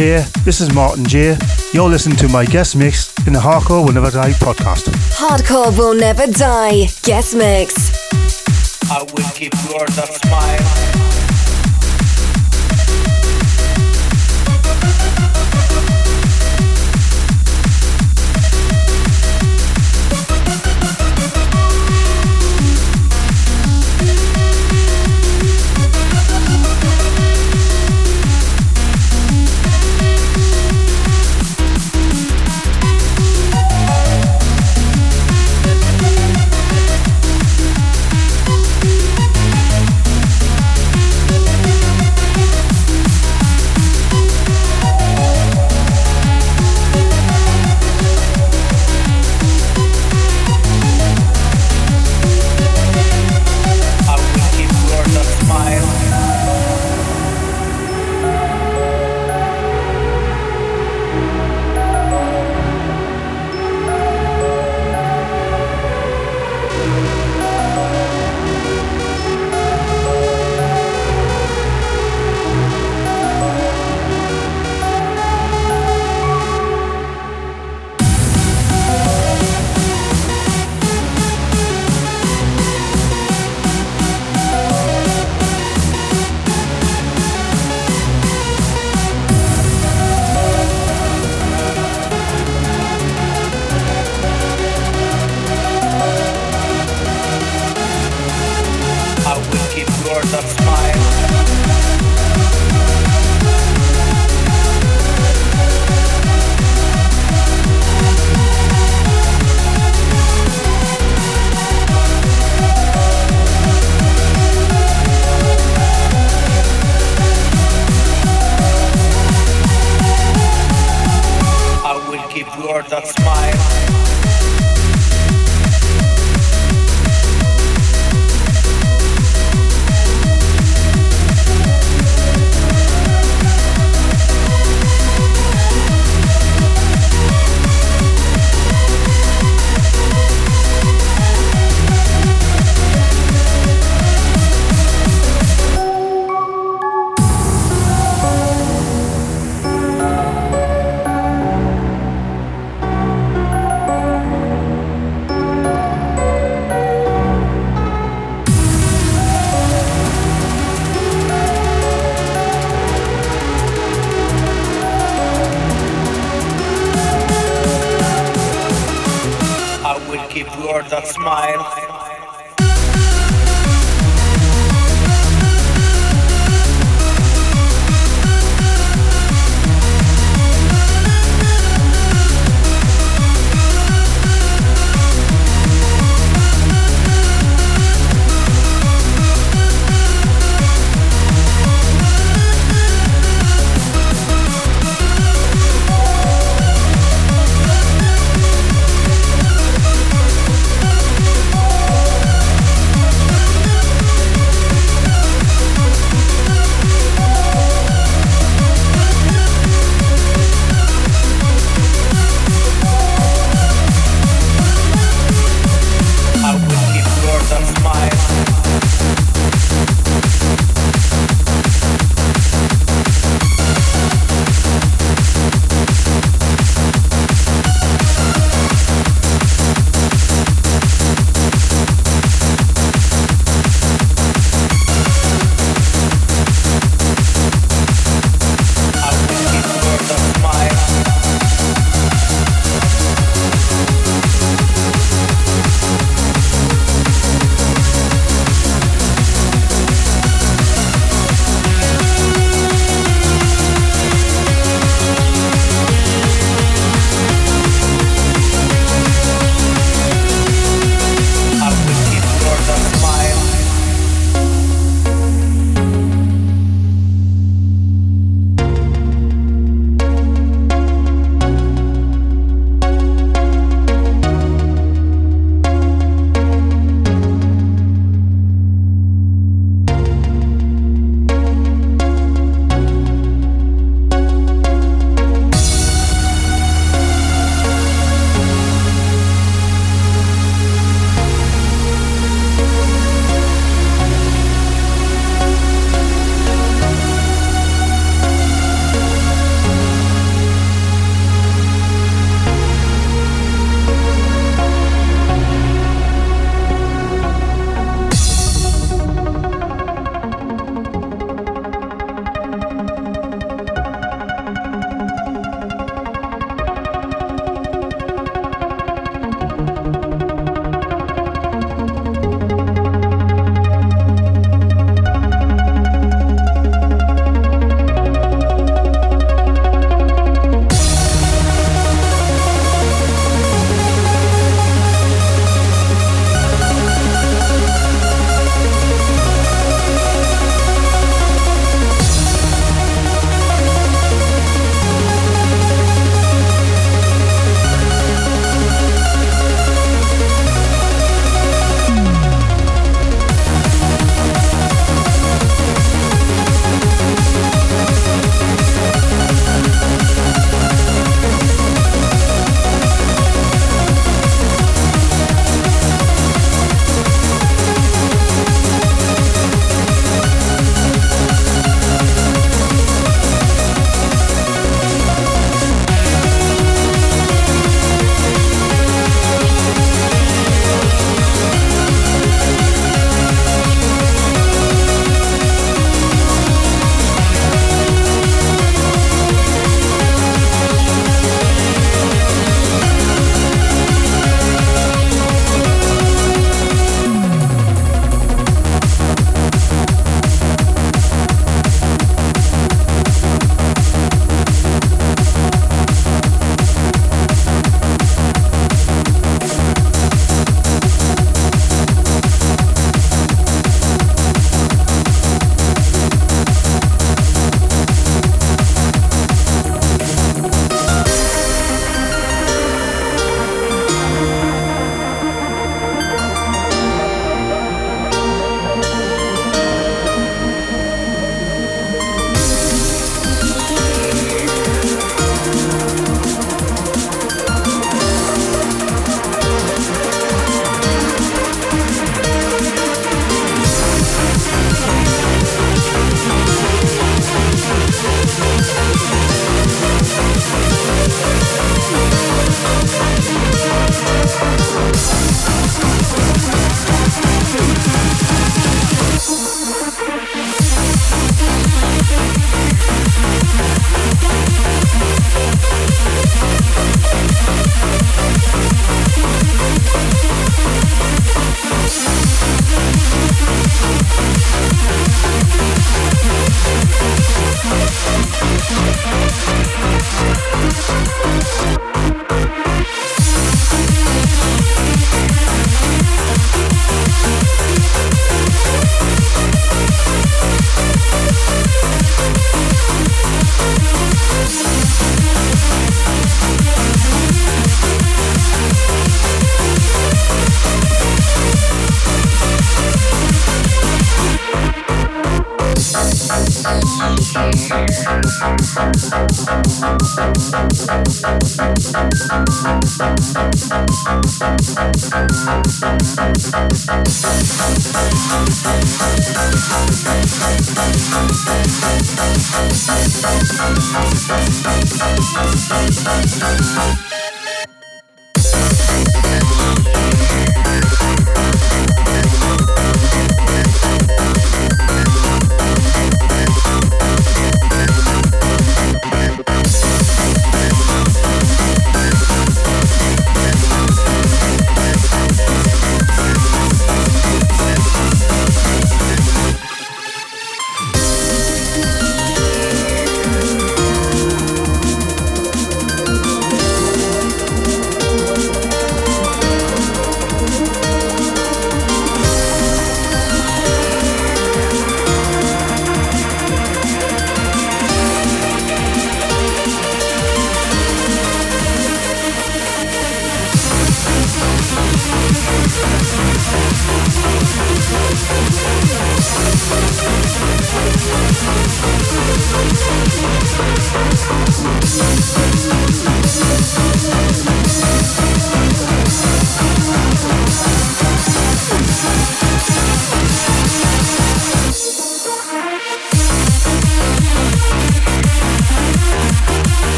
Here, this is Martin J. You're listening to my guest mix in the Hardcore Will Never Die podcast. Hardcore Will Never Die guest mix. I will keep yours a smile.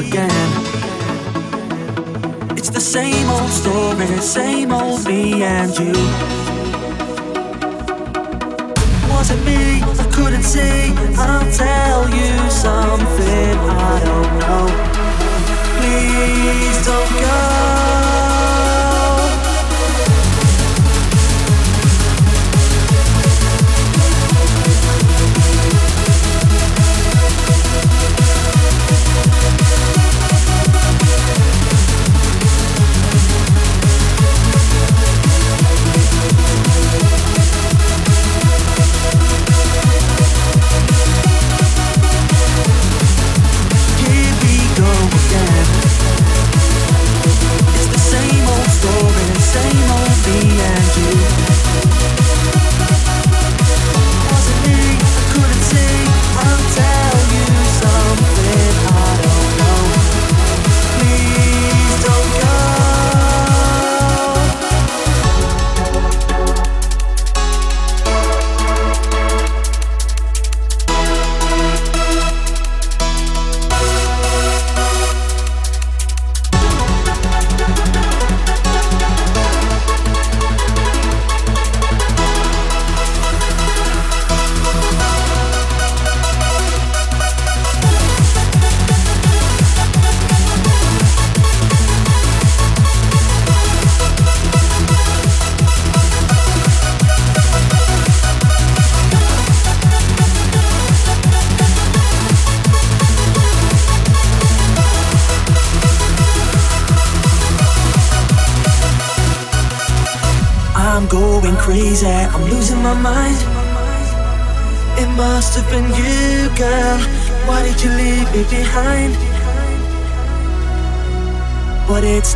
Again. It's the same old story, same old me and you. Was it me? I couldn't see. I'll tell you something I don't know. Please don't go.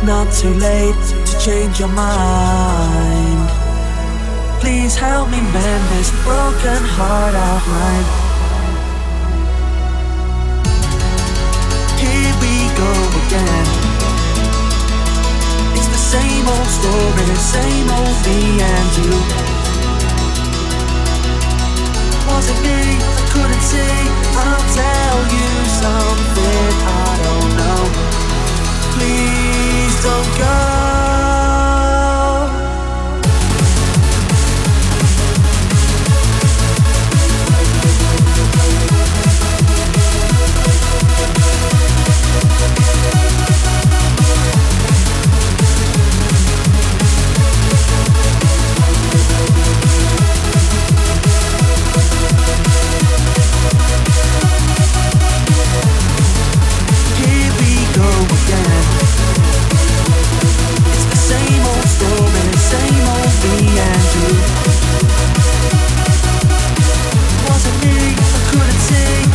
Not too late to change your mind. Please help me mend this broken heart of mine. Here we go again. It's the same old story, same old me and you. Me? I couldn't see. I'll tell you something I don't know. Please don't go Wasn't me, I couldn't take